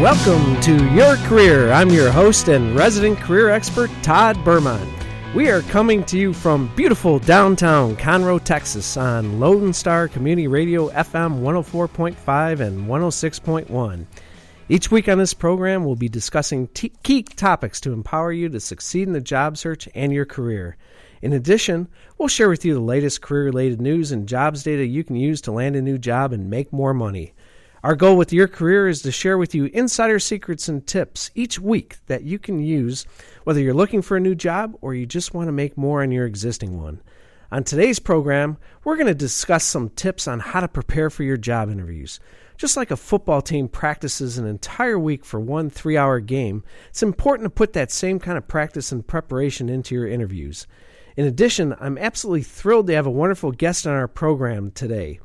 Welcome to Your Career. I'm your host and resident career expert, Todd Bermont. We are coming to you from beautiful downtown Conroe, Texas on Lone Star Community Radio FM 104.5 and 106.1. Each week on this program, we'll be discussing t- key topics to empower you to succeed in the job search and your career. In addition, we'll share with you the latest career related news and jobs data you can use to land a new job and make more money. Our goal with your career is to share with you insider secrets and tips each week that you can use whether you're looking for a new job or you just want to make more on your existing one. On today's program, we're going to discuss some tips on how to prepare for your job interviews. Just like a football team practices an entire week for one three hour game, it's important to put that same kind of practice and preparation into your interviews. In addition, I'm absolutely thrilled to have a wonderful guest on our program today.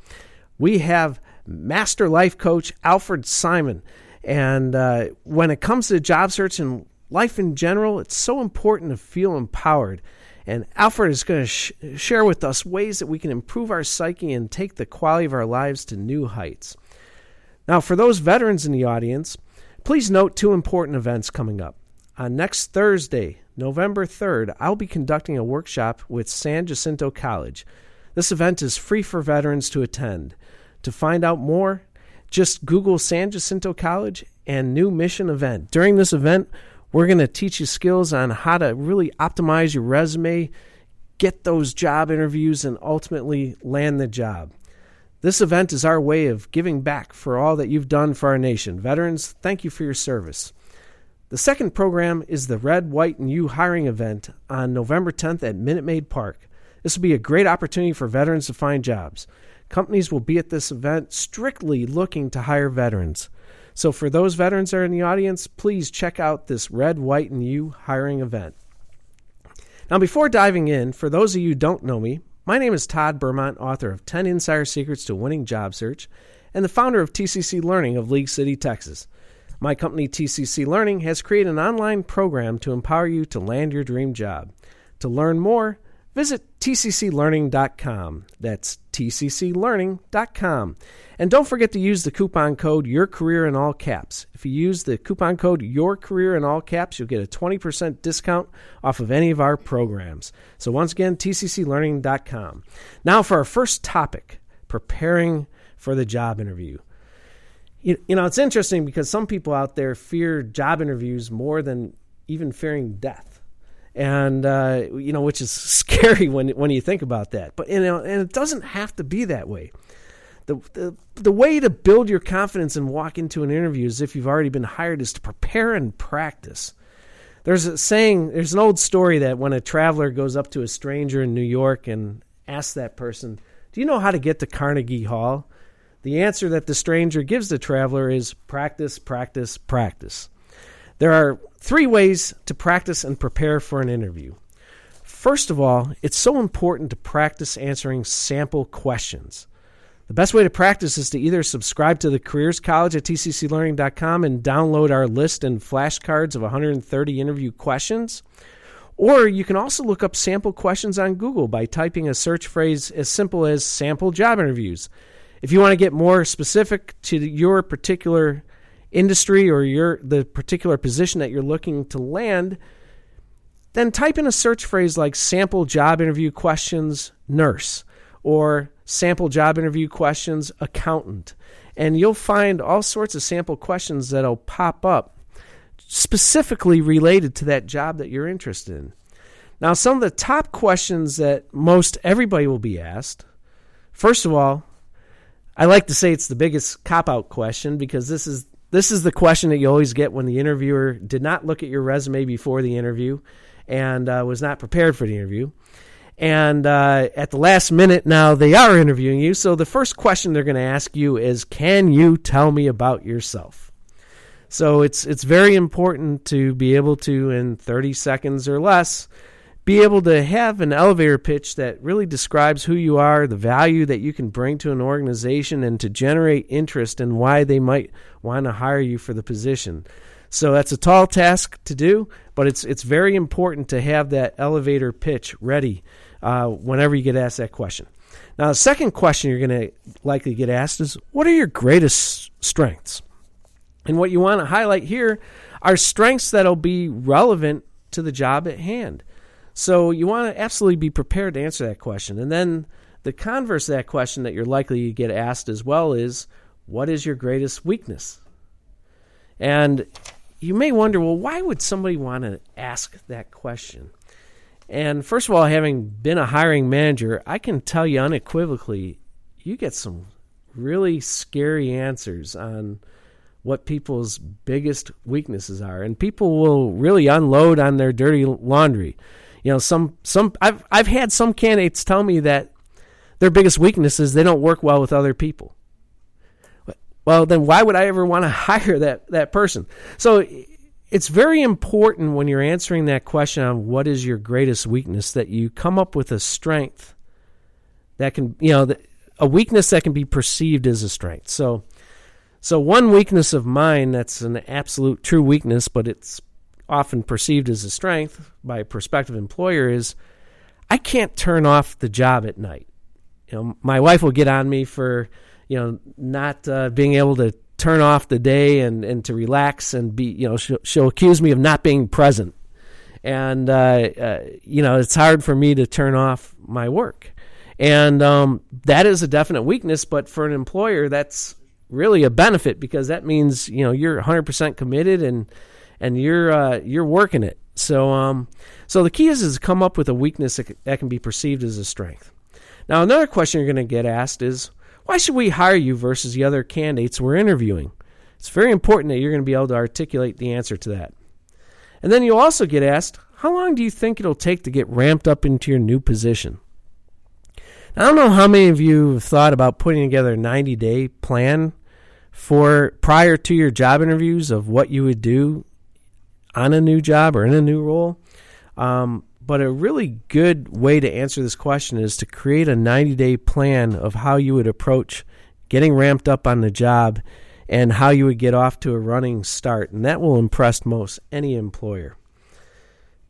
We have master life coach Alfred Simon. And uh, when it comes to job search and life in general, it's so important to feel empowered. And Alfred is going to sh- share with us ways that we can improve our psyche and take the quality of our lives to new heights. Now, for those veterans in the audience, please note two important events coming up. On next Thursday, November 3rd, I'll be conducting a workshop with San Jacinto College. This event is free for veterans to attend. To find out more, just Google San Jacinto College and new mission event. During this event, we're going to teach you skills on how to really optimize your resume, get those job interviews, and ultimately land the job. This event is our way of giving back for all that you've done for our nation. Veterans, thank you for your service. The second program is the Red, White, and You hiring event on November 10th at Minute Maid Park. This will be a great opportunity for veterans to find jobs. Companies will be at this event strictly looking to hire veterans. So, for those veterans that are in the audience, please check out this Red, White, and You hiring event. Now, before diving in, for those of you who don't know me, my name is Todd Bermont, author of 10 Insider Secrets to Winning Job Search, and the founder of TCC Learning of League City, Texas. My company, TCC Learning, has created an online program to empower you to land your dream job. To learn more, Visit tcclearning.com. That's tcclearning.com. And don't forget to use the coupon code Your Career in all caps. If you use the coupon code Your Career in all caps, you'll get a 20% discount off of any of our programs. So once again, tcclearning.com. Now for our first topic, preparing for the job interview. You, you know, it's interesting because some people out there fear job interviews more than even fearing death and uh, you know, which is scary when when you think about that. But you know, and it doesn't have to be that way. The, the the way to build your confidence and walk into an interview as if you've already been hired is to prepare and practice. There's a saying, there's an old story that when a traveler goes up to a stranger in New York and asks that person, "Do you know how to get to Carnegie Hall?" The answer that the stranger gives the traveler is practice, practice, practice. There are three ways to practice and prepare for an interview. First of all, it's so important to practice answering sample questions. The best way to practice is to either subscribe to the Careers College at tcclearning.com and download our list and flashcards of 130 interview questions. Or you can also look up sample questions on Google by typing a search phrase as simple as sample job interviews. If you want to get more specific to your particular industry or your the particular position that you're looking to land, then type in a search phrase like sample job interview questions nurse or sample job interview questions accountant. And you'll find all sorts of sample questions that'll pop up specifically related to that job that you're interested in. Now, some of the top questions that most everybody will be asked first of all, I like to say it's the biggest cop out question because this is this is the question that you always get when the interviewer did not look at your resume before the interview and uh, was not prepared for the interview. And uh, at the last minute, now they are interviewing you. So the first question they're going to ask you is, "Can you tell me about yourself?" So it's it's very important to be able to, in 30 seconds or less, be able to have an elevator pitch that really describes who you are, the value that you can bring to an organization, and to generate interest in why they might want to hire you for the position. So that's a tall task to do, but it's it's very important to have that elevator pitch ready uh, whenever you get asked that question. Now, the second question you're going to likely get asked is, "What are your greatest strengths?" And what you want to highlight here are strengths that'll be relevant to the job at hand. So you want to absolutely be prepared to answer that question. And then the converse of that question that you're likely to get asked as well is what is your greatest weakness? And you may wonder, well, why would somebody want to ask that question? And first of all, having been a hiring manager, I can tell you unequivocally, you get some really scary answers on what people's biggest weaknesses are, and people will really unload on their dirty laundry. You know, some some I've I've had some candidates tell me that their biggest weakness is they don't work well with other people. Well, then why would I ever want to hire that that person? So it's very important when you're answering that question on what is your greatest weakness that you come up with a strength that can, you know, a weakness that can be perceived as a strength. So so one weakness of mine that's an absolute true weakness, but it's often perceived as a strength by a prospective employer is I can't turn off the job at night. You know, my wife will get on me for, you know, not uh, being able to turn off the day and, and to relax and be, you know, she'll, she'll accuse me of not being present. And, uh, uh, you know, it's hard for me to turn off my work. And um, that is a definite weakness, but for an employer, that's really a benefit because that means you know you're 100% committed and and you're uh, you're working it. So um, so the key is is come up with a weakness that can be perceived as a strength. Now another question you're going to get asked is why should we hire you versus the other candidates we're interviewing? It's very important that you're going to be able to articulate the answer to that. And then you'll also get asked, how long do you think it'll take to get ramped up into your new position? Now, I don't know how many of you have thought about putting together a 90 day plan for prior to your job interviews of what you would do on a new job or in a new role. Um, but a really good way to answer this question is to create a 90 day plan of how you would approach getting ramped up on the job and how you would get off to a running start. And that will impress most any employer.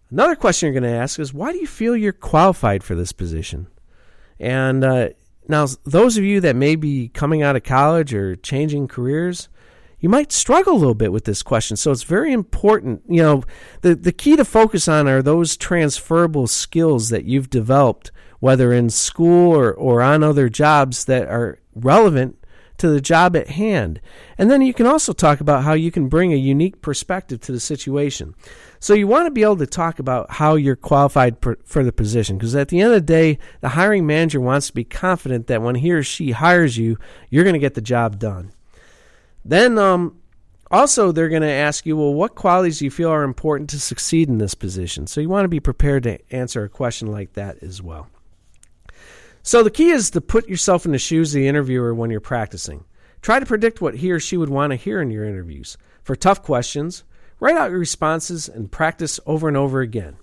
Another question you're going to ask is why do you feel you're qualified for this position? And uh, now, those of you that may be coming out of college or changing careers, you might struggle a little bit with this question. So it's very important. You know, the, the key to focus on are those transferable skills that you've developed, whether in school or, or on other jobs that are relevant to the job at hand. And then you can also talk about how you can bring a unique perspective to the situation. So you want to be able to talk about how you're qualified per, for the position because at the end of the day, the hiring manager wants to be confident that when he or she hires you, you're going to get the job done. Then um, also they're going to ask you, well, what qualities do you feel are important to succeed in this position? So you want to be prepared to answer a question like that as well. So the key is to put yourself in the shoes of the interviewer when you're practicing. Try to predict what he or she would want to hear in your interviews. For tough questions, Write out your responses and practice over and over again.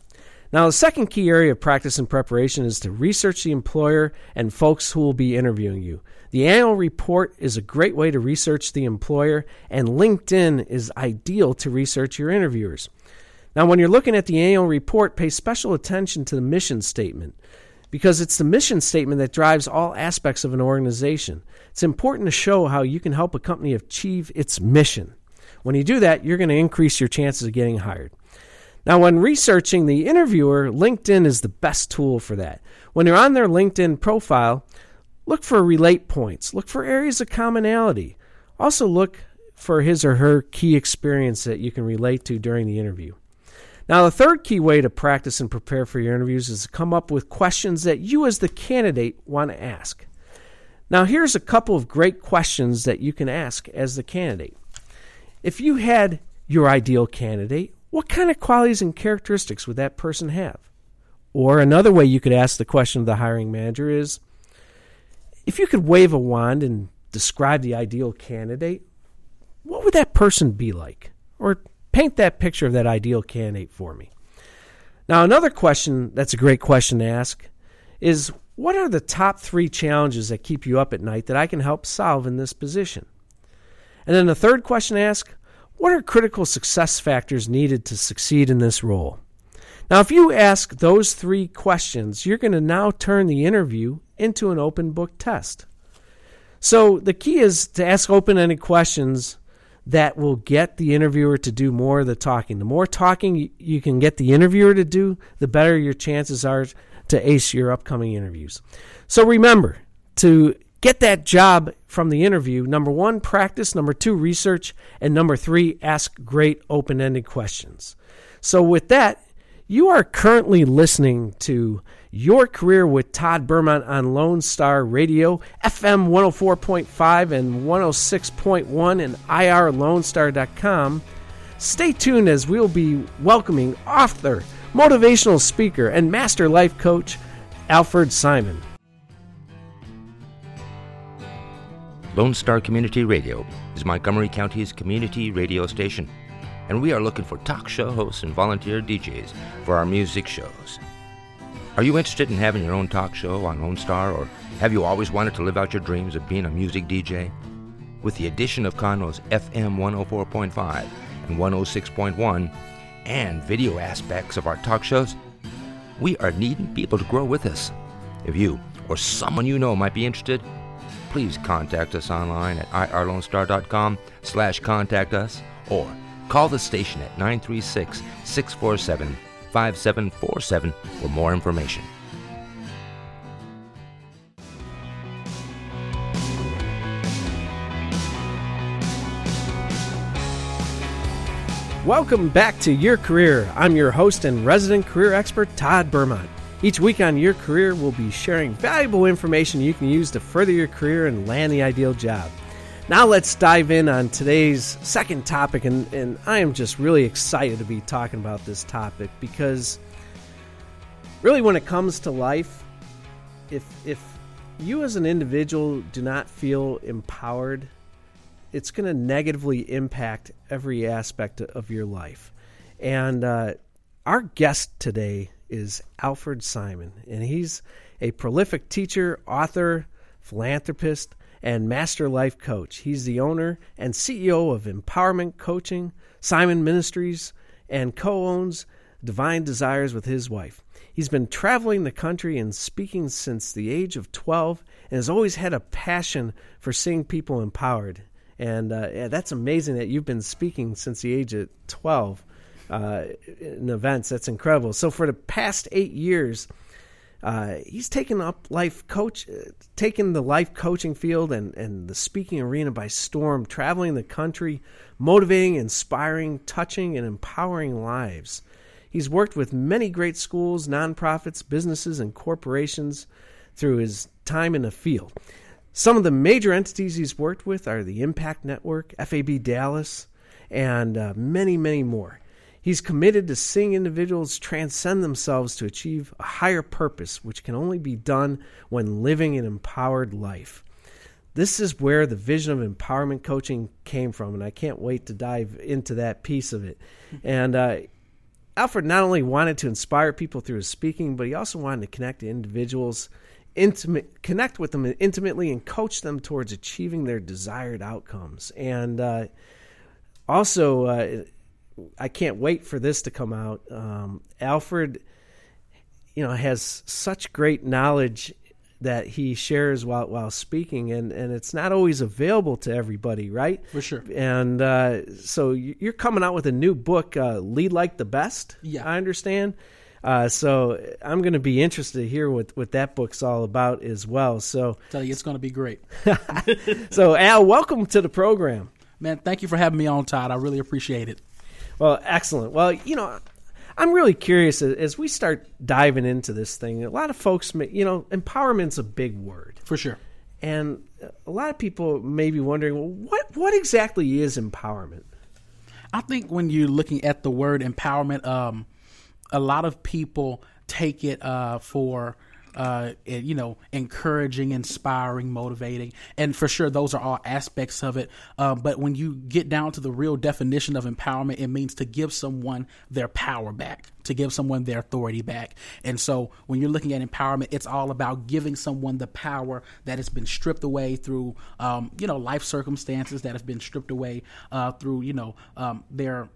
Now, the second key area of practice and preparation is to research the employer and folks who will be interviewing you. The annual report is a great way to research the employer, and LinkedIn is ideal to research your interviewers. Now, when you're looking at the annual report, pay special attention to the mission statement because it's the mission statement that drives all aspects of an organization. It's important to show how you can help a company achieve its mission. When you do that, you're going to increase your chances of getting hired. Now, when researching the interviewer, LinkedIn is the best tool for that. When you're on their LinkedIn profile, look for relate points, look for areas of commonality. Also, look for his or her key experience that you can relate to during the interview. Now, the third key way to practice and prepare for your interviews is to come up with questions that you, as the candidate, want to ask. Now, here's a couple of great questions that you can ask as the candidate. If you had your ideal candidate, what kind of qualities and characteristics would that person have? Or another way you could ask the question of the hiring manager is if you could wave a wand and describe the ideal candidate, what would that person be like? Or paint that picture of that ideal candidate for me. Now, another question that's a great question to ask is what are the top three challenges that keep you up at night that I can help solve in this position? And then the third question to ask what are critical success factors needed to succeed in this role? Now, if you ask those three questions, you're going to now turn the interview into an open book test. So the key is to ask open ended questions that will get the interviewer to do more of the talking. The more talking you can get the interviewer to do, the better your chances are to ace your upcoming interviews. So remember to get that job from the interview number one, practice, number two, research, and number three, ask great open ended questions. So, with that, you are currently listening to Your Career with Todd Bermont on Lone Star Radio, FM 104.5 and 106.1 and IRLoneStar.com. Stay tuned as we'll be welcoming author, motivational speaker, and master life coach Alfred Simon. Lone Star Community Radio is Montgomery County's community radio station and we are looking for talk show hosts and volunteer DJs for our music shows. Are you interested in having your own talk show on Lone Star, or have you always wanted to live out your dreams of being a music DJ? With the addition of Conroe's FM 104.5 and 106.1 and video aspects of our talk shows, we are needing people to grow with us. If you or someone you know might be interested, please contact us online at irlonestar.com slash contact us or Call the station at 936 647 5747 for more information. Welcome back to Your Career. I'm your host and resident career expert, Todd Bermont. Each week on Your Career, we'll be sharing valuable information you can use to further your career and land the ideal job. Now let's dive in on today's second topic, and, and I am just really excited to be talking about this topic because really when it comes to life, if if you as an individual do not feel empowered, it's going to negatively impact every aspect of your life. And uh, our guest today is Alfred Simon, and he's a prolific teacher, author, philanthropist, and Master Life Coach. He's the owner and CEO of Empowerment Coaching, Simon Ministries, and co owns Divine Desires with his wife. He's been traveling the country and speaking since the age of 12 and has always had a passion for seeing people empowered. And uh, yeah, that's amazing that you've been speaking since the age of 12 uh, in events. That's incredible. So, for the past eight years, uh, he's taken up life coach, uh, taken the life coaching field and, and the speaking arena by storm, traveling the country, motivating, inspiring, touching, and empowering lives. He's worked with many great schools, nonprofits, businesses, and corporations through his time in the field. Some of the major entities he's worked with are the Impact Network, FAB Dallas, and uh, many, many more. He's committed to seeing individuals transcend themselves to achieve a higher purpose, which can only be done when living an empowered life. This is where the vision of empowerment coaching came from, and I can't wait to dive into that piece of it. And uh, Alfred not only wanted to inspire people through his speaking, but he also wanted to connect to individuals, intimate, connect with them intimately, and coach them towards achieving their desired outcomes. And uh, also, uh, I can't wait for this to come out. Um, Alfred, you know, has such great knowledge that he shares while while speaking, and and it's not always available to everybody, right? For sure. And uh, so you're coming out with a new book, uh, "Lead Like the Best." Yeah, I understand. Uh, so I'm going to be interested to hear what, what that book's all about as well. So tell you, it's going to be great. so Al, welcome to the program. Man, thank you for having me on, Todd. I really appreciate it. Well, excellent. Well, you know, I'm really curious as we start diving into this thing. A lot of folks, may, you know, empowerment's a big word for sure, and a lot of people may be wondering, well, what what exactly is empowerment? I think when you're looking at the word empowerment, um, a lot of people take it uh, for uh, you know, encouraging, inspiring, motivating, and for sure those are all aspects of it. Uh, but when you get down to the real definition of empowerment, it means to give someone their power back, to give someone their authority back. And so when you're looking at empowerment, it's all about giving someone the power that has been stripped away through, um, you know, life circumstances that have been stripped away uh, through, you know, um, their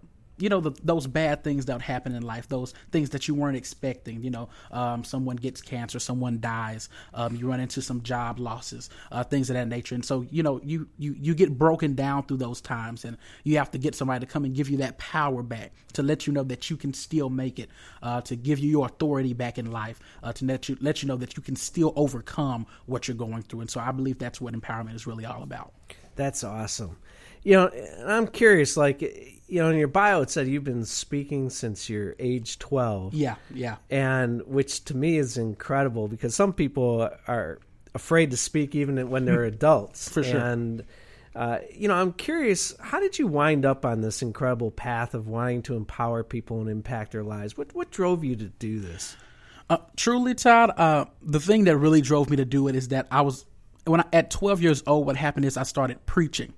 you know the, those bad things that happen in life, those things that you weren't expecting. You know, um, someone gets cancer, someone dies, um, you run into some job losses, uh, things of that nature, and so you know you you you get broken down through those times, and you have to get somebody to come and give you that power back to let you know that you can still make it, uh, to give you your authority back in life, uh, to let you let you know that you can still overcome what you're going through, and so I believe that's what empowerment is really all about. That's awesome. You know, I'm curious, like, you know, in your bio it said you've been speaking since you're age 12. Yeah, yeah. And which to me is incredible because some people are afraid to speak even when they're adults. For sure. And, uh, you know, I'm curious, how did you wind up on this incredible path of wanting to empower people and impact their lives? What, what drove you to do this? Uh, truly, Todd, uh, the thing that really drove me to do it is that I was when I, at 12 years old. What happened is I started preaching,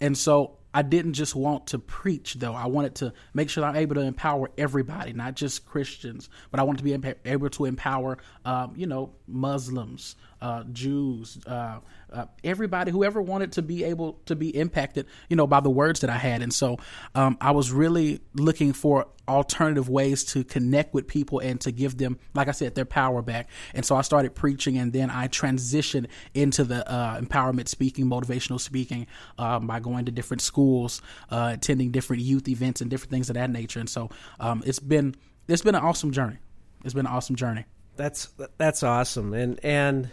and so I didn't just want to preach, though. I wanted to make sure I'm able to empower everybody, not just Christians, but I wanted to be able to empower, um, you know, Muslims, uh, Jews, uh, uh, everybody, whoever wanted to be able to be impacted, you know, by the words that I had. And so um, I was really looking for alternative ways to connect with people and to give them, like I said, their power back. And so I started preaching, and then I transitioned into the uh, empowerment speaking, motivational speaking, um, by going to different schools, uh, attending different youth events, and different things of that nature. And so um, it's been it's been an awesome journey. It's been an awesome journey. That's that's awesome, and and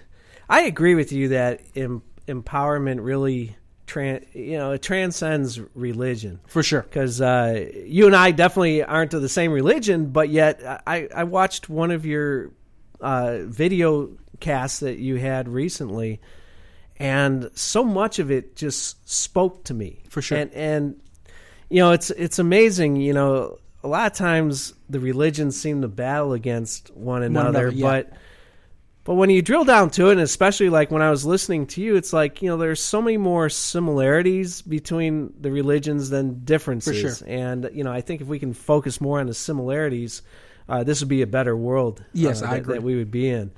I agree with you that em- empowerment really. Tran- you know, it transcends religion For sure. because uh, you and I definitely aren't of the same religion, but yet I, I watched one of your uh, video casts that you had recently, and so much of it just spoke to me For sure. And, and you know, it's it's amazing. You know, a lot of times the religions seem to battle against one another, another, yeah. but but when you drill down to it, and especially like when I was listening to you, it's like you know there's so many more similarities between the religions than differences. sure. And you know, I think if we can focus more on the similarities, uh, this would be a better world. Yes, uh, I that, agree. that we would be in.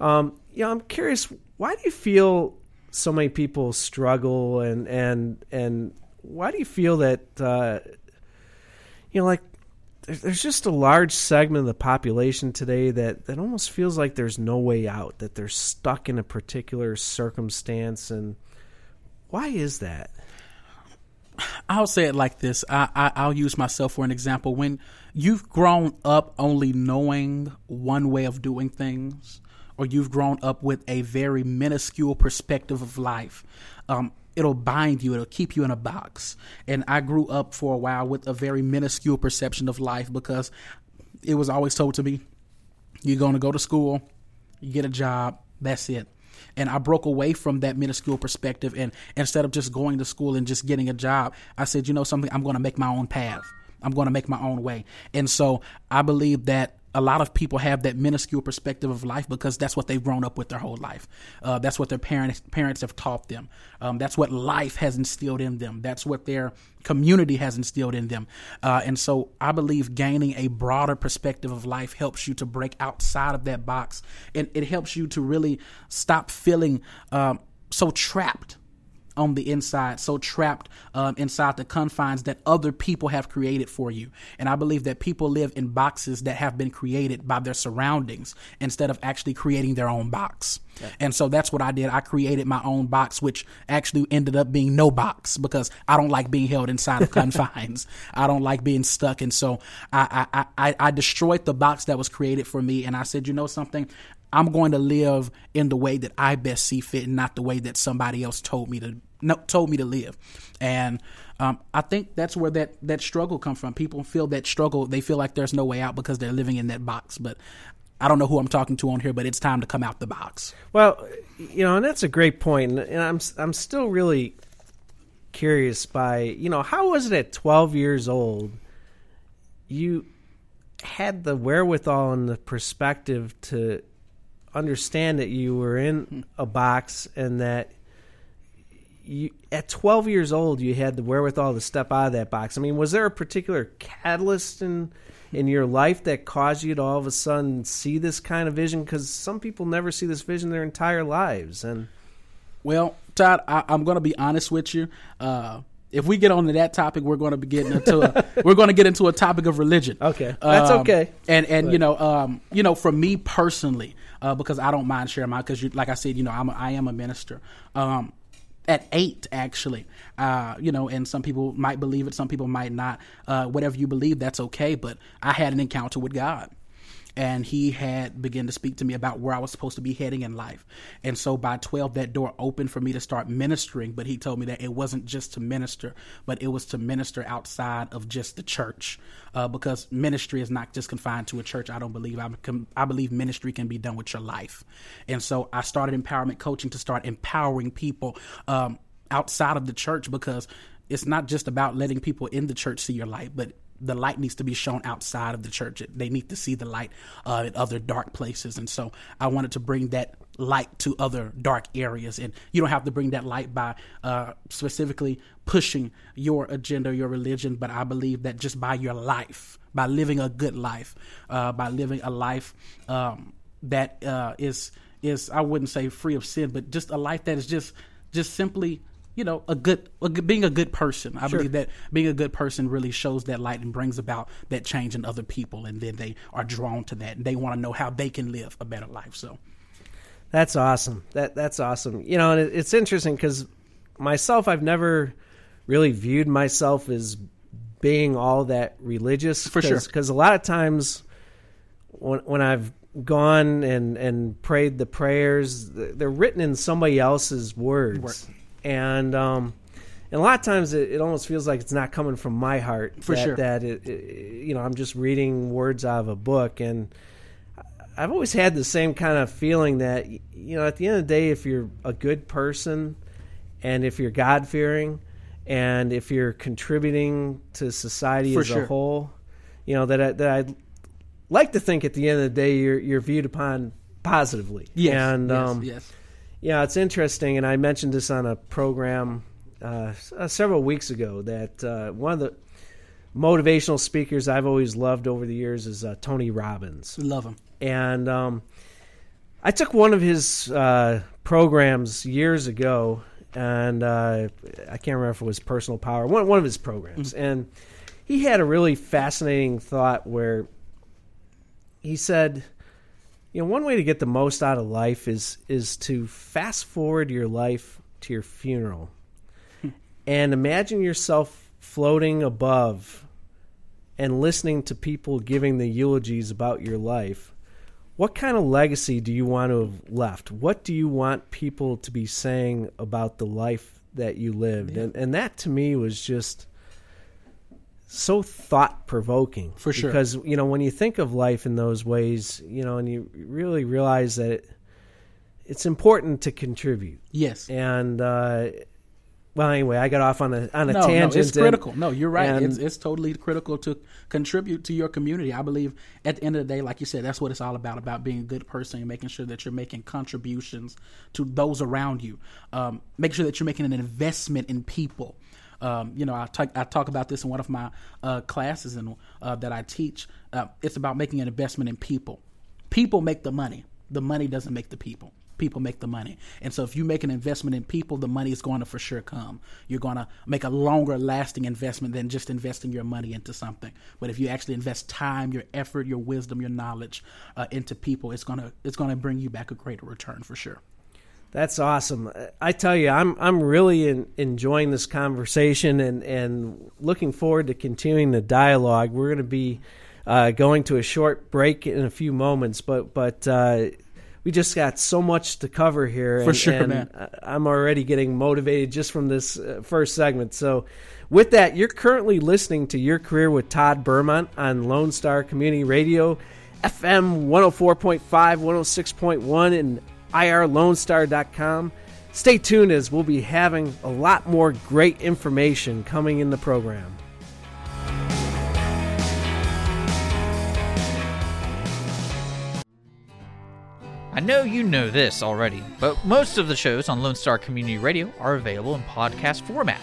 Um, you know, I'm curious, why do you feel so many people struggle, and and and why do you feel that uh, you know, like there's, just a large segment of the population today that, that almost feels like there's no way out, that they're stuck in a particular circumstance. And why is that? I'll say it like this. I, I I'll use myself for an example. When you've grown up only knowing one way of doing things, or you've grown up with a very minuscule perspective of life, um, it'll bind you. It'll keep you in a box. And I grew up for a while with a very minuscule perception of life because it was always told to me, "You're going to go to school, you get a job, that's it." And I broke away from that minuscule perspective. And instead of just going to school and just getting a job, I said, you know something, I'm going to make my own path. I'm going to make my own way. And so I believe that a lot of people have that minuscule perspective of life because that's what they've grown up with their whole life. Uh, that's what their parents parents have taught them. Um, that's what life has instilled in them. That's what their community has instilled in them. Uh, and so I believe gaining a broader perspective of life helps you to break outside of that box, and it helps you to really stop feeling um, so trapped on the inside, so trapped um, inside the confines that other people have created for you. And I believe that people live in boxes that have been created by their surroundings instead of actually creating their own box. And so that's what I did. I created my own box, which actually ended up being no box because I don't like being held inside of confines. I don't like being stuck. And so I, I, I, I destroyed the box that was created for me. And I said, you know something? I'm going to live in the way that I best see fit, and not the way that somebody else told me to no, told me to live. And um, I think that's where that that struggle comes from. People feel that struggle; they feel like there's no way out because they're living in that box. But I don't know who I'm talking to on here, but it's time to come out the box. Well, you know, and that's a great point. point, and I'm I'm still really curious by you know how was it at 12 years old you had the wherewithal and the perspective to understand that you were in a box and that you at 12 years old you had the wherewithal to step out of that box i mean was there a particular catalyst in in your life that caused you to all of a sudden see this kind of vision because some people never see this vision their entire lives and Well, Todd, I, I'm going to be honest with you. Uh, if we get onto that topic, we're going to be getting into a, we're going to get into a topic of religion. Okay, that's Um, okay. And and you know, um, you know, for me personally, uh, because I don't mind sharing my because like I said, you know, I'm a, I am a minister. Um, at eight, actually, uh, you know, and some people might believe it, some people might not. Uh, whatever you believe, that's okay. But I had an encounter with God and he had begun to speak to me about where I was supposed to be heading in life. And so by 12 that door opened for me to start ministering, but he told me that it wasn't just to minister, but it was to minister outside of just the church. Uh, because ministry is not just confined to a church. I don't believe I, I believe ministry can be done with your life. And so I started empowerment coaching to start empowering people um, outside of the church because it's not just about letting people in the church see your light, but the light needs to be shown outside of the church. They need to see the light uh, in other dark places. And so I wanted to bring that light to other dark areas. And you don't have to bring that light by uh, specifically pushing your agenda, your religion, but I believe that just by your life, by living a good life, uh, by living a life um, that uh, is is I wouldn't say free of sin, but just a life that is just just simply you know a good, a good being a good person i believe that being a good person really shows that light and brings about that change in other people and then they are drawn to that and they want to know how they can live a better life so That's awesome. That that's awesome. You know, and it, it's interesting because myself, I've never really viewed myself as being all that religious. For sure. Because a lot of times, when when I've gone and and prayed the prayers, they're written in somebody else's words, Word. And um, and a lot of times it, it almost feels like it's not coming from my heart. For that, sure. That it, it, you know, I'm just reading words out of a book and. I've always had the same kind of feeling that you know at the end of the day if you're a good person and if you're God fearing and if you're contributing to society For as sure. a whole you know that I, that I'd like to think at the end of the day you're you're viewed upon positively yes and yes, um, yes yeah, it's interesting, and I mentioned this on a program uh, uh, several weeks ago. That uh, one of the motivational speakers I've always loved over the years is uh, Tony Robbins, love them and um, I took one of his uh, programs years ago, and uh, I can't remember if it was Personal Power, one one of his programs, and he had a really fascinating thought where he said you know one way to get the most out of life is is to fast forward your life to your funeral. Hmm. And imagine yourself floating above and listening to people giving the eulogies about your life. What kind of legacy do you want to have left? What do you want people to be saying about the life that you lived? And and that to me was just so thought provoking For sure. because you know when you think of life in those ways you know and you really realize that it, it's important to contribute yes and uh well anyway i got off on a on a no, tangent no, it's and- critical. No, you're right. and- It's, it's totally critical to contribute to your community. I believe at the end of the day, like you said, that's what it's all about, about being a good person and making sure that you're making contributions to those around you. Um, make sure that you're making an investment in people. Um, you know, I talk, I talk about this in one of my uh, classes and uh, that I teach. Uh, it's about making an investment in people. People make the money. The money doesn't make the people people make the money. And so if you make an investment in people, the money is going to for sure come. You're going to make a longer lasting investment than just investing your money into something. But if you actually invest time, your effort, your wisdom, your knowledge uh, into people, it's going to it's going to bring you back a greater return for sure. That's awesome. I tell you, I'm I'm really in, enjoying this conversation and and looking forward to continuing the dialogue. We're going to be uh, going to a short break in a few moments, but but uh, we just got so much to cover here. For and, sure, and man. I'm already getting motivated just from this uh, first segment. So, with that, you're currently listening to Your Career with Todd Bermont on Lone Star Community Radio, FM 104.5, 106.1, and irlonestar.com. Stay tuned as we'll be having a lot more great information coming in the program. I know you know this already, but most of the shows on Lone Star Community Radio are available in podcast format.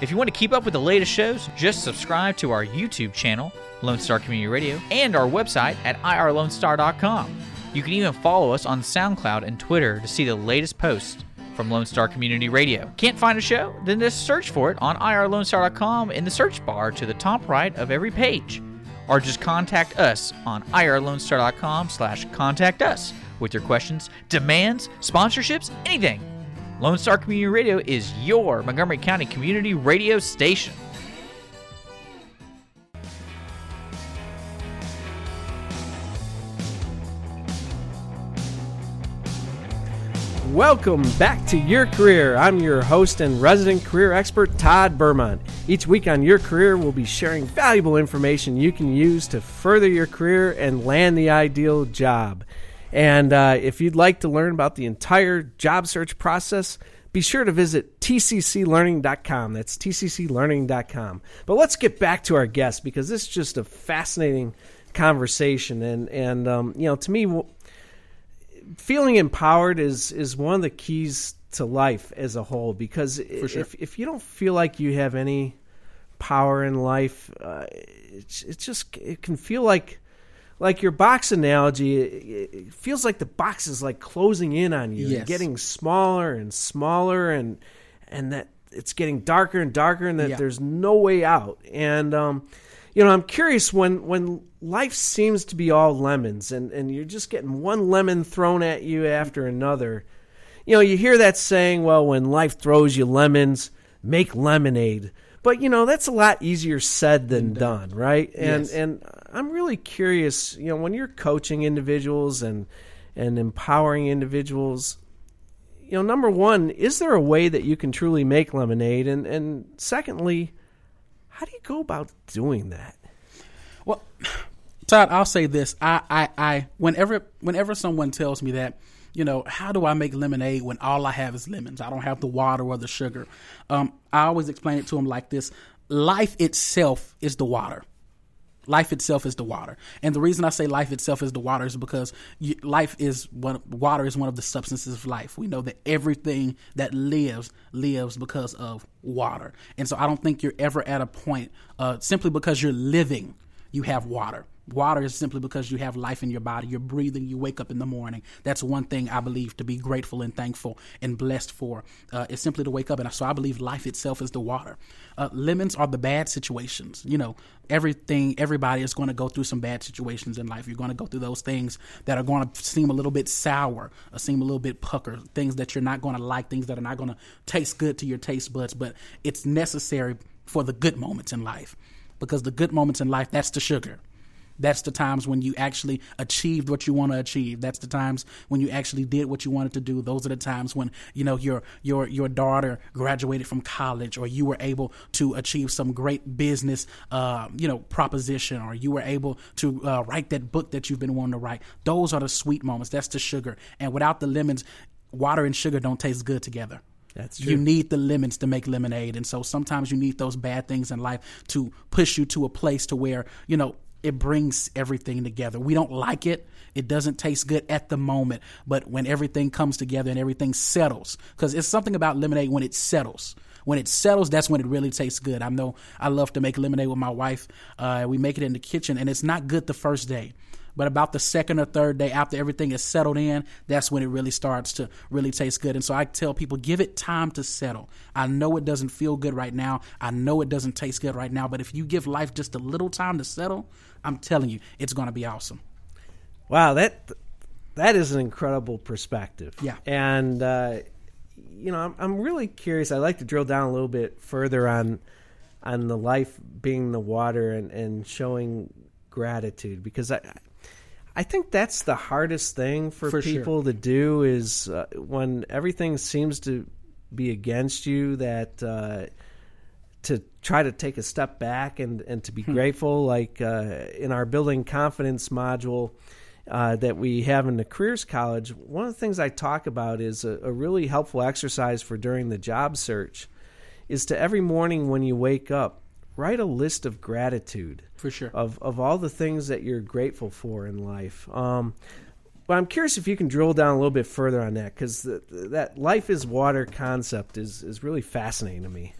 If you want to keep up with the latest shows, just subscribe to our YouTube channel, Lone Star Community Radio, and our website at irlonestar.com. You can even follow us on SoundCloud and Twitter to see the latest posts from Lone Star Community Radio. Can't find a show? Then just search for it on irlonestar.com in the search bar to the top right of every page. Or just contact us on irlonestar.com slash contact us with your questions, demands, sponsorships, anything. Lone Star Community Radio is your Montgomery County community radio station. Welcome back to Your Career. I'm your host and resident career expert, Todd Bermont. Each week on Your Career, we'll be sharing valuable information you can use to further your career and land the ideal job. And uh, if you'd like to learn about the entire job search process, be sure to visit tcclearning.com. That's tcclearning.com. But let's get back to our guest because this is just a fascinating conversation. And, and um, you know, to me, feeling empowered is is one of the keys to life as a whole because sure. if if you don't feel like you have any power in life uh, it's it's just it can feel like like your box analogy it, it feels like the box is like closing in on you Yes. getting smaller and smaller and and that it's getting darker and darker and that Yeah. there's no way out and um you know i'm curious when when life seems to be all lemons and and you're just getting one lemon thrown at you after another you know you hear that saying well when life throws you lemons make lemonade. But you know that's a lot easier said than done right? And Yes. and i'm really curious you know when you're coaching individuals and and empowering individuals you know number one is there a way that you can truly make lemonade? And and secondly how do you go about doing that Well, Todd, I'll say this. I, I, I, whenever, whenever someone tells me that, you know, how do I make lemonade when all I have is lemons? I don't have the water or the sugar. Um, I always explain it to them like this: life itself is the water. Life itself is the water, and the reason I say life itself is the water is because you, life is one. Water is one of the substances of life. We know that everything that lives lives because of water, and so I don't think you're ever at a point uh, simply because you're living you have water. Water is simply because you have life in your body. You're breathing. You wake up in the morning. That's one thing I believe to be grateful and thankful and blessed for. Uh, is simply to wake up. And so I believe life itself is the water. Uh, lemons are the bad situations. You know, everything, everybody is going to go through some bad situations in life. You're going to go through those things that are going to seem a little bit sour, or seem a little bit pucker, things that you're not going to like, things that are not going to taste good to your taste buds. But it's necessary for the good moments in life because the good moments in life that's the sugar that's the times when you actually achieved what you want to achieve. That's the times when you actually did what you wanted to do. Those are the times when you know your your your daughter graduated from college or you were able to achieve some great business uh, you know proposition or you were able to uh, write that book that you've been wanting to write. Those are the sweet moments. That's the sugar. And without the lemons water and sugar don't taste good together. That's true. you need the lemons to make lemonade, and so sometimes you need those bad things in life to push you to a place to where you know it brings everything together. We don't like it; it doesn't taste good at the moment, but when everything comes together and everything settles, because it's something about lemonade when it settles. When it settles, that's when it really tastes good. I know I love to make lemonade with my wife. Uh, we make it in the kitchen, and it's not good the first day. But about the second or third day after everything is settled in, that's when it really starts to really taste good. And so I tell people, give it time to settle. I know it doesn't feel good right now. I know it doesn't taste good right now. But if you give life just a little time to settle, I'm telling you, it's going to be awesome. Wow, that that is an incredible perspective. Yeah. and uh, you know, I'm I'm really curious. I'd like to drill down a little bit further on on the life being the water and and showing gratitude because I. I think that's the hardest thing for, For sure. people to do is uh, when everything seems to be against you that uh, to try to take a step back and, and to be grateful. Like uh, in our building confidence module uh, that we have in the Careers College, one of the things I talk about is a, a really helpful exercise for during the job search is to every morning when you wake up, write a list of gratitude For sure. of of all the things that you're grateful for in life. Um, but I'm curious if you can drill down a little bit further on that because that life is water concept is is really fascinating to me.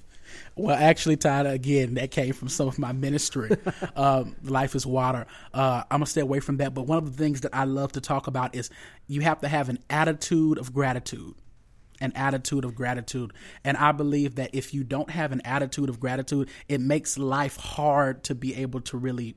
Well, actually, Todd, again, that came from some of my ministry. um, Life is water. Uh, I'm gonna stay away from that. But one of the things that I love to talk about is you have to have an attitude of gratitude. An attitude of gratitude. And I believe that if you don't have an attitude of gratitude, it makes life hard to be able to really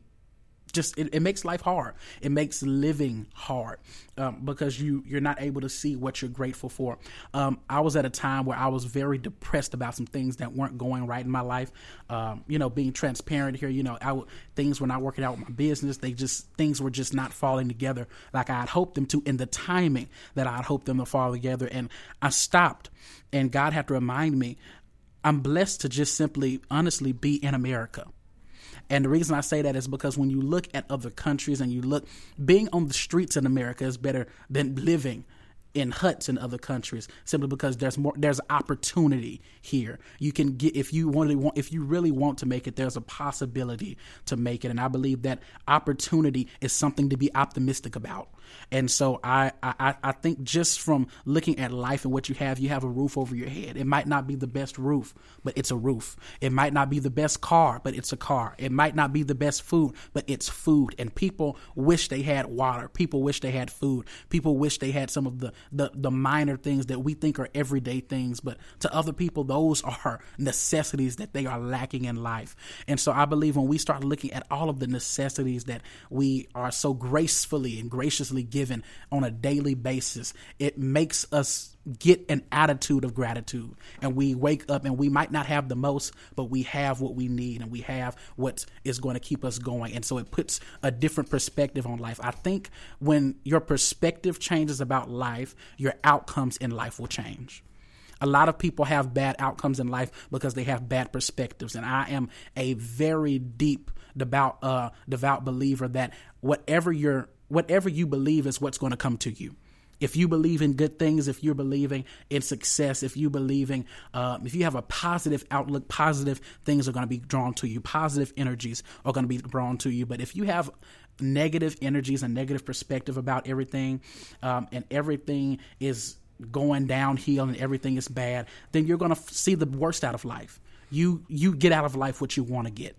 just it, it makes life hard. It makes living hard um, because you you're not able to see what you're grateful for. Um, i was at a time where i was very depressed about some things that weren't going right in my life. Um, you know being transparent here you know things were not working out with my business. They just things were just not falling together like i had hoped them to in the timing that i had hoped them to fall together. And i stopped and god had to remind me i'm blessed to just simply honestly be in america and the reason I say that is because when you look at other countries and you look, being on the streets in America is better than living in huts in other countries simply because there's more there's opportunity here. You can get if you want to if you really want to make it there's a possibility to make it. And i believe that opportunity is something to be optimistic about and so I, I i think just from looking at life and what you have you have a roof over your head. It might not be the best roof but it's a roof. It might not be the best car but it's a car. It might not be the best food but it's food. And people wish they had water. People wish they had food. People wish they had some of the the the minor things that we think are everyday things, but to other people those are necessities that they are lacking in life. And so I believe when we start looking at all of the necessities that we are so gracefully and graciously given on a daily basis, it makes us get an attitude of gratitude. And we wake up and we might not have the most but we have what we need and we have what is going to keep us going. And so it puts a different perspective on life. I think when your perspective changes about life your outcomes in life will change. A lot of people have bad outcomes in life because they have bad perspectives. And i am a very deep devout uh, devout believer that whatever your whatever you believe is what's going to come to you if you believe in good things, if you're believing in success, if you believing, um, if you have a positive outlook, positive things are going to be drawn to you. Positive energies are going to be drawn to you. But if you have negative energies and negative perspective about everything, um, and everything is going downhill and everything is bad, then you're going to f- see the worst out of life. You you get out of life what you want to get.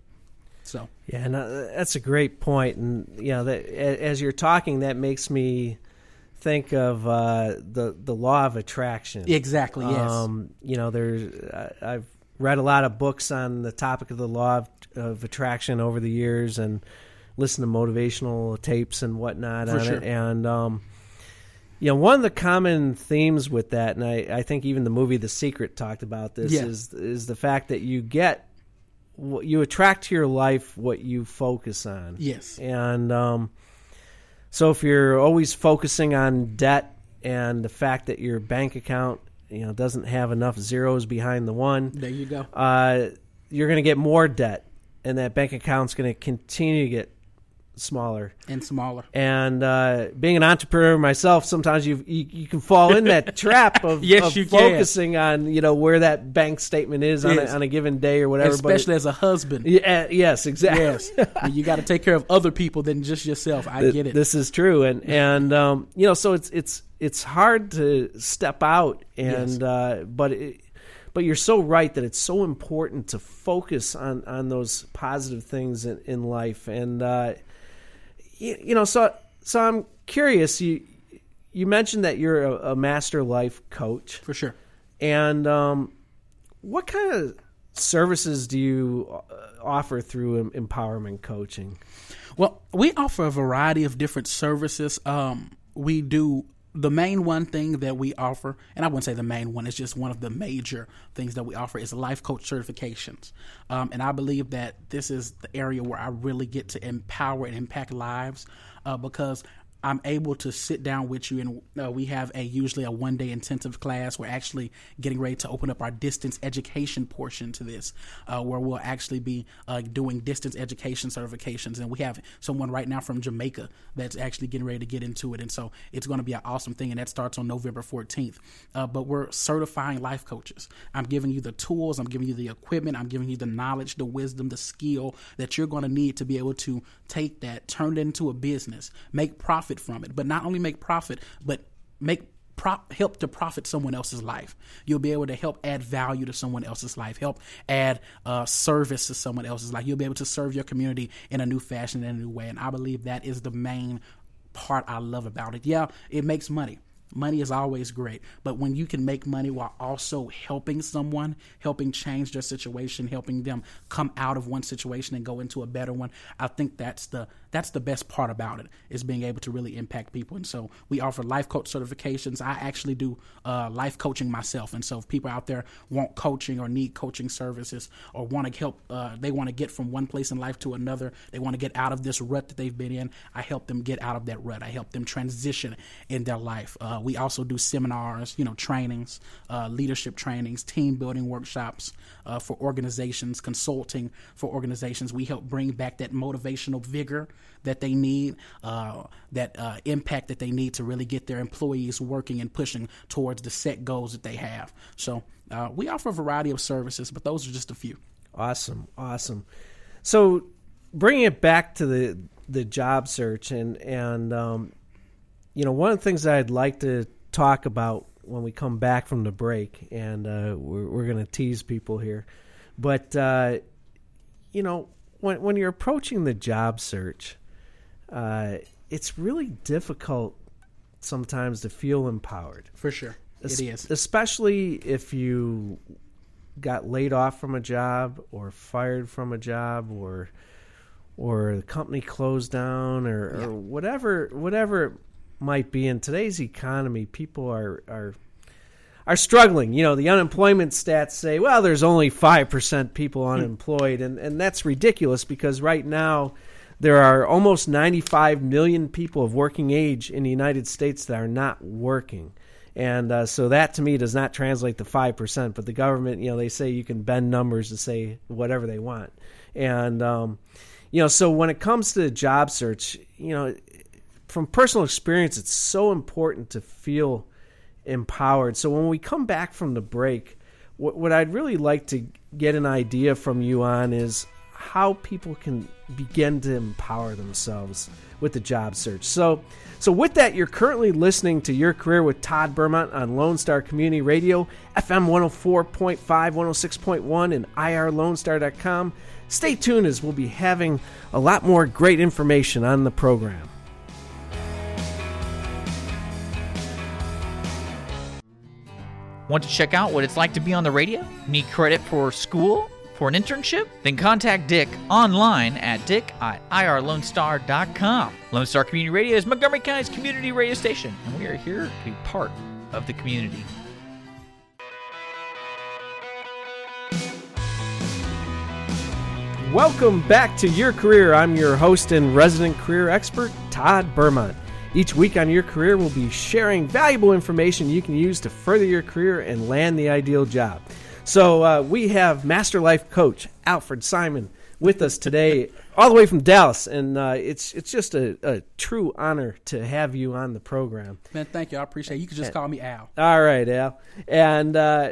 So yeah, and uh, that's a great point. And you know, that, as you're talking, that makes me think of uh, the the law of attraction. Exactly. Yes. Um, you know, there's I've read a lot of books on the topic of the law of, of attraction over the years, and listened to motivational tapes and whatnot For on sure. it. And um, you know, one of the common themes with that, and I, I think even the movie The Secret talked about this, Yeah. is is the fact that you get you attract to your life what you focus on. Yes. And um, so if you're always focusing on debt and the fact that your bank account, you know, doesn't have enough zeros behind the one, There you go. uh, you're going to get more debt, and that bank account's going to continue to get smaller. And smaller. And uh, being an entrepreneur myself, sometimes you you, can fall in that trap of, Yes, of you can. focusing on you know where that bank statement is on, a, on a given day or whatever. but Especially as a husband. yeah, yes, exactly. Yes. You got to take care of other people than just yourself. I Th- get it. This is true, and and um, you know, so it's it's it's hard to step out, and Yes. uh, but it, but you're so right that it's so important to focus on on those positive things in, in life, and uh, you, you know, so so I'm curious. You you mentioned that you're a, a master life coach, For sure. and um, what kind of services do you uh, offer through empowerment coaching? Well, we offer a variety of different services. Um, we do the main one thing that we offer, and I wouldn't say the main one, it's just one of the major things that we offer is life coach certifications. Um, and I believe that this is the area where I really get to empower and impact lives uh, because I'm able to sit down with you, and uh, we have a usually a one day intensive class. We're actually getting ready to open up our distance education portion to this, uh, where we'll actually be uh, doing distance education certifications. And we have someone right now from Jamaica that's actually getting ready to get into it, and so it's going to be an awesome thing. And that starts on November 14th. Uh, but we're certifying life coaches. I'm giving you the tools, I'm giving you the equipment, I'm giving you the knowledge, the wisdom, the skill that you're going to need to be able to take that, turn it into a business, make profit from it, but not only make profit, but make prop, help to profit someone else's life. You'll be able to help add value to someone else's life, help add uh, service to someone else's life. You'll be able to serve your community in a new fashion, in a new way. And I believe that is the main part I love about it. Yeah, it makes money. Money is always great, but when you can make money while also helping someone, helping change their situation, helping them come out of one situation and go into a better one, I think that's the that's the best part about it is being able to really impact people. And so we offer life coach certifications. I actually do uh, life coaching myself, and so if people out there want coaching or need coaching services or want to help, uh, they want to get from one place in life to another, they want to get out of this rut that they've been in. I help them get out of that rut. I help them transition in their life. Uh, we also do seminars, you know, trainings, uh, leadership trainings, team building workshops uh, for organizations, consulting for organizations. We help bring back that motivational vigor that they need, uh, that uh, impact that they need to really get their employees working and pushing towards the set goals that they have. So uh, we offer a variety of services, but those are just a few. Awesome, awesome. So bringing it back to the the job search and and um, you know, one of the things I'd like to talk about when we come back from the break, and uh, we're, we're going to tease people here, but uh, you know, when when you're approaching the job search, uh, it's really difficult sometimes to feel empowered. For sure, it is, especially if you got laid off from a job or fired from a job or or the company closed down or, yeah. or whatever whatever might be in today's economy, people are are are struggling. You know, the unemployment stats say, well, there's only five percent people hmm. unemployed, and and that's ridiculous because right now there are almost 95 million people of working age in the United States that are not working. And uh, so that to me does not translate to 5%, but the government, you know, they say you can bend numbers to say whatever they want. And, um, you know, so when it comes to job search, you know, from personal experience, it's so important to feel empowered. So when we come back from the break, what, what I'd really like to get an idea from you on is how people can begin to empower themselves with the job search. So, so with that, you're currently listening to Your Career with Todd Bermont on Lone Star Community Radio, FM 104.5, 106.1, and irlonestar.com. Stay tuned as we'll be having a lot more great information on the program. Want to check out what it's like to be on the radio? Need credit for school? For an internship? Then contact Dick online at dick at irlonestar.com. Lone Star Community Radio is Montgomery County's community radio station, and we are here to be part of the community. Welcome back to Your Career. I'm your host and resident career expert, Todd Bermont. Each week on Your Career, we'll be sharing valuable information you can use to further your career and land the ideal job. So uh, we have Master Life Coach Alford Simon with us today, all the way from Dallas, and uh, it's it's just a, a, true honor to have you on the program. Man, thank you. I appreciate it. You can just call me Al. All right, Al. And uh,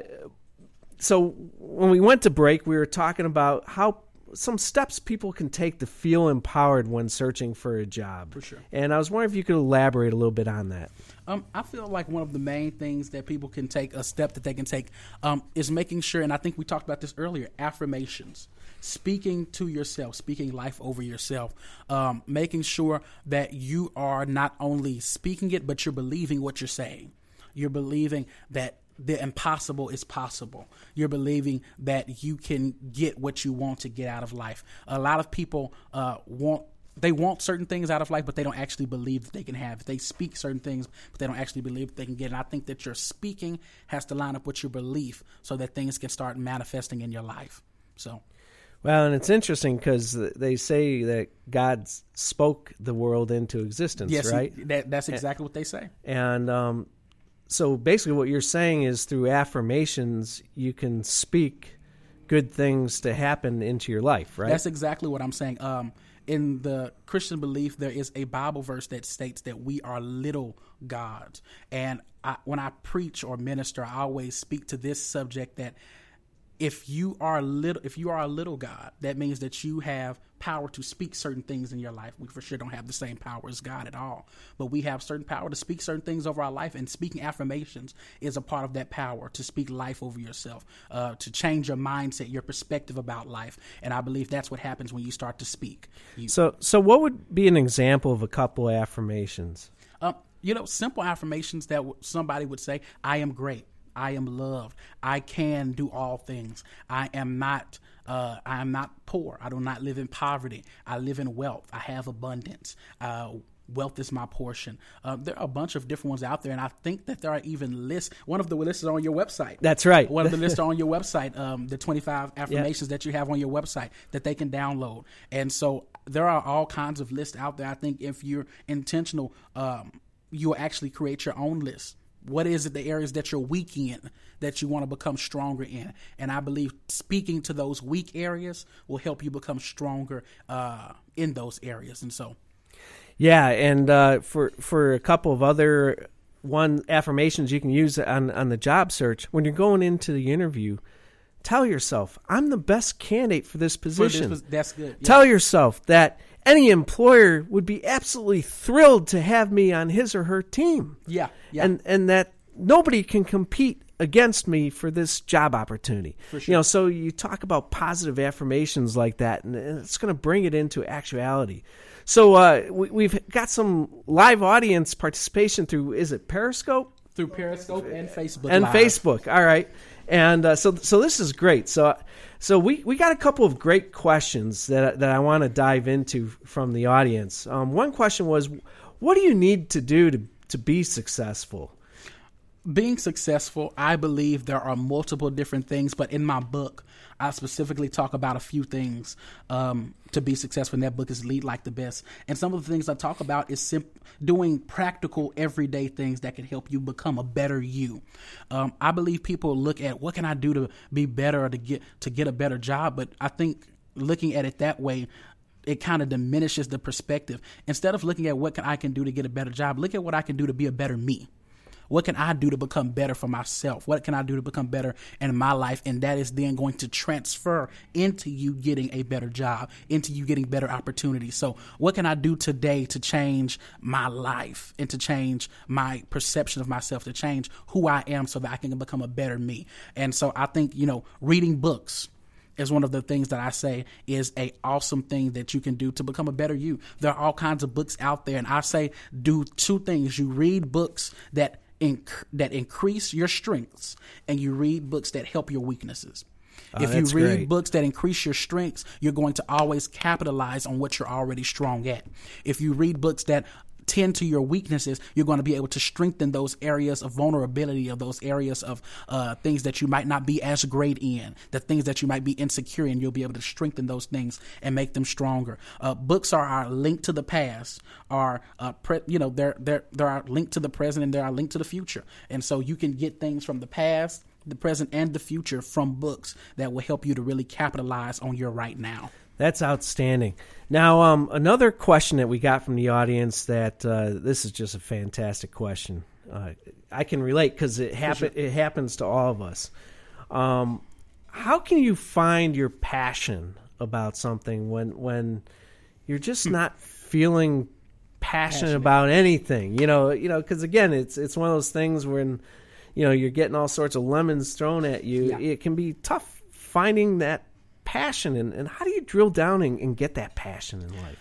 so when we went to break, we were talking about how some steps people can take to feel empowered when searching for a job. For sure. And I was wondering if you could elaborate a little bit on that. Um, I feel like one of the main things that people can take, a step that they can take, um, is making sure, and I think we talked about this earlier, affirmations. Speaking to yourself, speaking life over yourself, um, making sure that you are not only speaking it, but you're believing what you're saying. You're believing that the impossible is possible. You're believing that you can get what you want to get out of life. A lot of people uh, want they want certain things out of life, but they don't actually believe that they can have. They speak certain things, but they don't actually believe they can get. And I think that your speaking has to line up with your belief so that things can start manifesting in your life. So. Well, and it's interesting because they say that God spoke the world into existence, yes, right? That, that's exactly what they say. And um, so basically, what you're saying is through affirmations, you can speak good things to happen into your life, right? That's exactly what I'm saying. Um, in the Christian belief, there is a Bible verse that states that we are little gods. And I, when I preach or minister, I always speak to this subject that if you are little if you are a little god that means that you have power to speak certain things in your life we for sure don't have the same power as god at all but we have certain power to speak certain things over our life and speaking affirmations is a part of that power to speak life over yourself uh, to change your mindset your perspective about life and i believe that's what happens when you start to speak you, so so what would be an example of a couple affirmations uh, you know, simple affirmations that w- somebody would say, I am great. I am loved. I can do all things. I am not. Uh, I am not poor. I do not live in poverty. I live in wealth. I have abundance. Uh, wealth is my portion. Uh, there are a bunch of different ones out there, and I think that there are even lists. One of the lists is on your website. That's right. One of the lists are on your website. Um, the twenty-five affirmations that you have on your website that they can download, and so there are all kinds of lists out there. I think if you're intentional, um, you'll actually create your own list. What is it the areas that you're weak in that you want to become stronger in? And I believe speaking to those weak areas will help you become stronger uh, in those areas. And so, Yeah, and uh, for for a couple of other one affirmations you can use on on the job search when you're going into the interview, tell yourself, "I'm the best candidate for this for this position." that's good. Yeah. Tell yourself that any employer would be absolutely thrilled to have me on his or her team. yeah, yeah. and and that nobody can compete against me for this job opportunity. For You know, so you talk about positive affirmations like that, and it's going to bring it into actuality. So uh, we, we've got some live audience participation through is it Periscope through Periscope and Facebook and Live. Facebook? All right, and uh, so so this is great. So so we, we got a couple of great questions that that I want to dive into from the audience. Um, one question was, what do you need to do to to be successful? Being successful, I believe there are multiple different things, but in my book, I specifically talk about a few things um, to be successful. And that book is Lead Like the Best. And some of the things I talk about is sim- doing practical, everyday things that can help you become a better you. Um, I believe people look at what can I do to be better or to get to get a better job, but I think looking at it that way it kind of diminishes the perspective. Instead of looking at what can I can do to get a better job, look at what I can do to be a better me. What can I do to become better for myself? What can I do to become better in my life? And that is then going to transfer into you getting a better job, into you getting better opportunities. So, what can I do today to change my life and to change my perception of myself, to change who I am so that I can become a better me? And so, I think, you know, reading books, is one of the things that I say is a awesome thing that you can do to become a better you. There are all kinds of books out there, and I say do two things: you read books that inc- that increase your strengths, and you read books that help your weaknesses. Ah, if you read great. books that increase your strengths, you're going to always capitalize on what you're already strong at. If you read books that tend to your weaknesses, you're going to be able to strengthen those areas of vulnerability, of those areas of uh, things that you might not be as great in, the things that you might be insecure in. You'll be able to strengthen those things and make them stronger. Uh, books are our link to the past, are uh, pre- you know they're they're they're our link to the present and they're our link to the future. And so you can get things from the past. The present and the future from books that will help you to really capitalize on your right now. That's outstanding. Now, um, another question that we got from the audience that uh, this is just a fantastic question. Uh, I can relate because it happen it happens to all of us. Um, how can you find your passion about something when when you're just not feeling passionate, about anything? You know, you know, because again, it's it's one of those things when you know you're getting all sorts of lemons thrown at you. Yeah. It can be tough finding that passion and, and how do you drill down and, and get that passion in life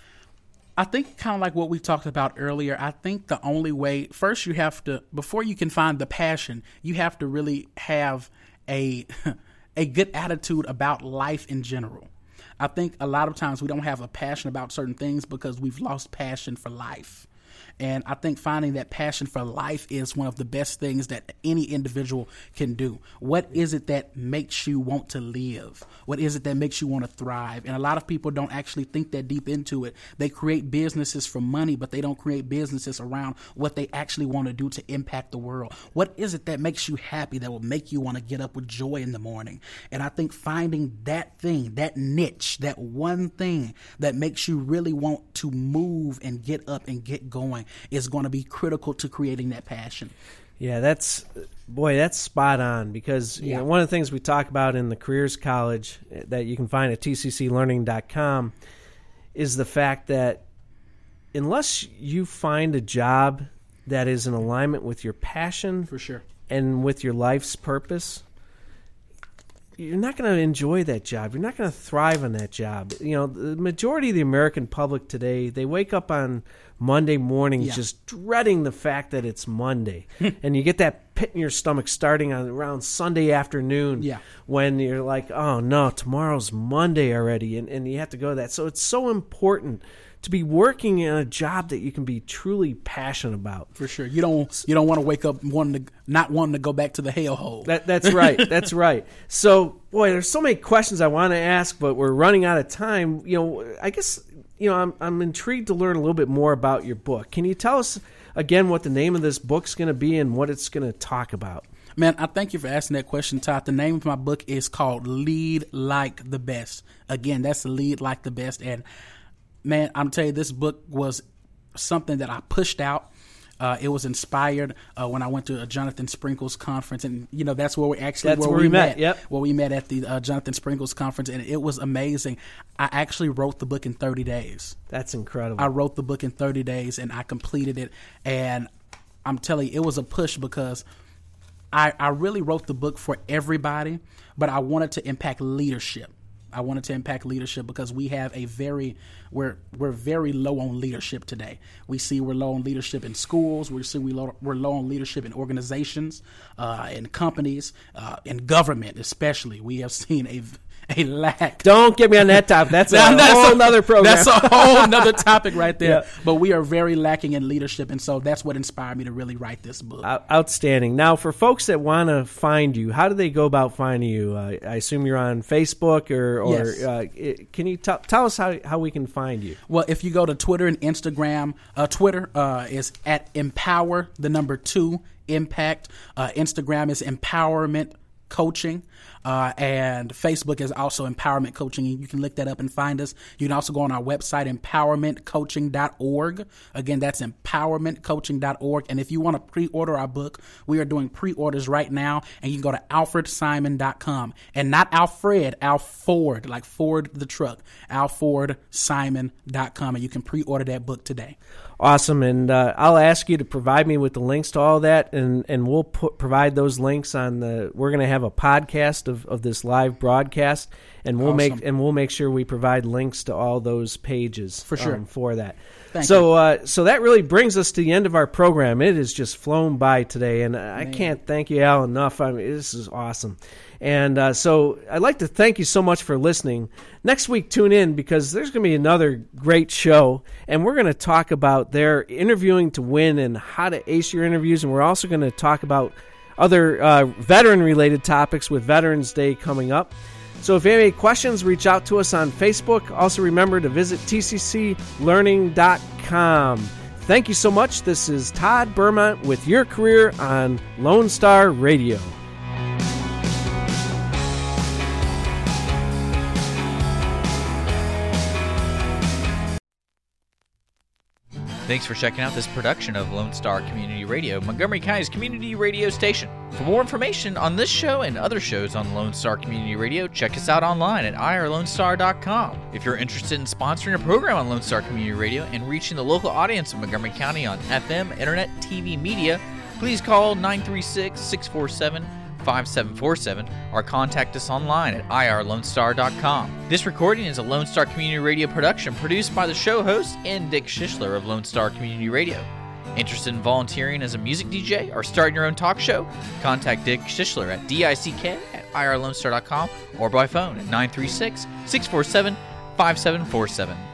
I think kind of like what we talked about earlier. I think the only way first you have to before you can find the passion, you have to really have a a good attitude about life in general. I think a lot of times we don't have a passion about certain things because we've lost passion for life. And I think finding that passion for life is one of the best things that any individual can do. What is it that makes you want to live? What is it that makes you want to thrive? And a lot of people don't actually think that deep into it. They create businesses for money, but they don't create businesses around what they actually want to do to impact the world. What is it that makes you happy that will make you want to get up with joy in the morning? And I think finding that thing, that niche, that one thing that makes you really want to move and get up and get going is going to be critical to creating that passion. yeah that's boy that's spot on because you Yeah. know one of the things we talk about in the careers college eh, that you can find at tcclearning.com is the fact that unless you find a job that is in alignment with your passion For sure. and with your life's purpose you're not going to enjoy that job. You're not going to thrive on that job. You know, the majority of the American public today, they wake up on Monday mornings Yeah. just dreading the fact that it's Monday. and you get that pit in your stomach starting on around Sunday afternoon Yeah. when you're like, "Oh no, tomorrow's Monday already." And and you have to go to that. So it's so important to be working in a job that you can be truly passionate about. For sure, you don't you don't want to wake up wanting to not wanting to go back to the hellhole. That, that's right. That's right. So, boy, there's so many questions I want to ask, but we're running out of time. You know, I guess you know I'm I'm intrigued to learn a little bit more about your book. Can you tell us again what the name of this book's going to be and what it's going to talk about? Man, I thank you for asking that question, Todd. The name of my book is called Lead Like the Best. Again, that's Lead Like the Best. And man, I'm telling you, this book was something that I pushed out. Uh, it was inspired uh, when I went to a Jonathan Sprinkles conference, and you know that's where we actually That's where, where we met, yep. Where we met at the uh, Jonathan Sprinkles conference, and it was amazing. I actually wrote the book in 30 days. That's incredible. I wrote the book in 30 days and I completed it. And I'm telling you, it was a push because I, I really wrote the book for everybody, but I wanted to impact leadership. I wanted to impact leadership because we have a very we're we're very low on leadership today. We see we're low on leadership in schools. We see we low, we're low on leadership in organizations, uh, in companies, uh, in government, especially. We have seen a a lack Don't get me on that topic. That's a that's whole a- nother program. That's a whole nother topic right there. But we are very lacking in leadership, and so that's what inspired me to really write this book. Out- Outstanding. Now, for folks that want to find you, how do they go about finding you? Uh, I assume you're on Facebook, or, or Yes. uh, can you t- tell us how, how we can find you? Well, if you go to Twitter and Instagram, uh, Twitter uh, is at empower the number two impact. Uh, Instagram is empowerment coaching. Uh, and Facebook is also empowerment coaching. You can look that up and find us. You can also go on our website, empowermentcoaching.org. Again, that's empowermentcoaching.org. And if you want to pre order our book, we are doing pre orders right now. And you can go to alfredsimon.com. And not Alfred, Al Ford, like Ford the truck, alfordsimon.com. And you can pre order that book today. Awesome, and uh, I'll ask you to provide me with the links to all that, and, and we'll put, provide those links on the. We're going to have a podcast of, of this live broadcast, and we'll make and we'll make sure we provide links to all those pages For sure. um, for that. Thank so uh, so that really brings us to the end of our program. It has just flown by today, and I can't thank you Al enough. I mean, this is awesome. And uh, so I'd like to thank you so much for listening. Next week, tune in because there's going to be another great show, and we're going to talk about their interviewing to win and how to ace your interviews. And we're also going to talk about other uh, veteran related topics with Veterans Day coming up. So if you have any questions, reach out to us on Facebook. Also, remember to visit tcclearning.com. Thank you so much. This is Todd Bermont with your career on Lone Star Radio. Thanks for checking out this production of Lone Star Community Radio, Montgomery County's community radio station. For more information on this show and other shows on Lone Star Community Radio, check us out online at irlonestar.com. If you're interested in sponsoring a program on Lone Star Community Radio and reaching the local audience of Montgomery County on FM, internet, TV, media, please call 936 647 5747 or contact us online at irlonestar.com. This recording is a Lone Star Community Radio production produced by the show host and Dick Schishler of Lone Star Community Radio. Interested in volunteering as a music DJ or starting your own talk show? Contact Dick Schishler at dick at irlonestar.com or by phone at 936 647 5747.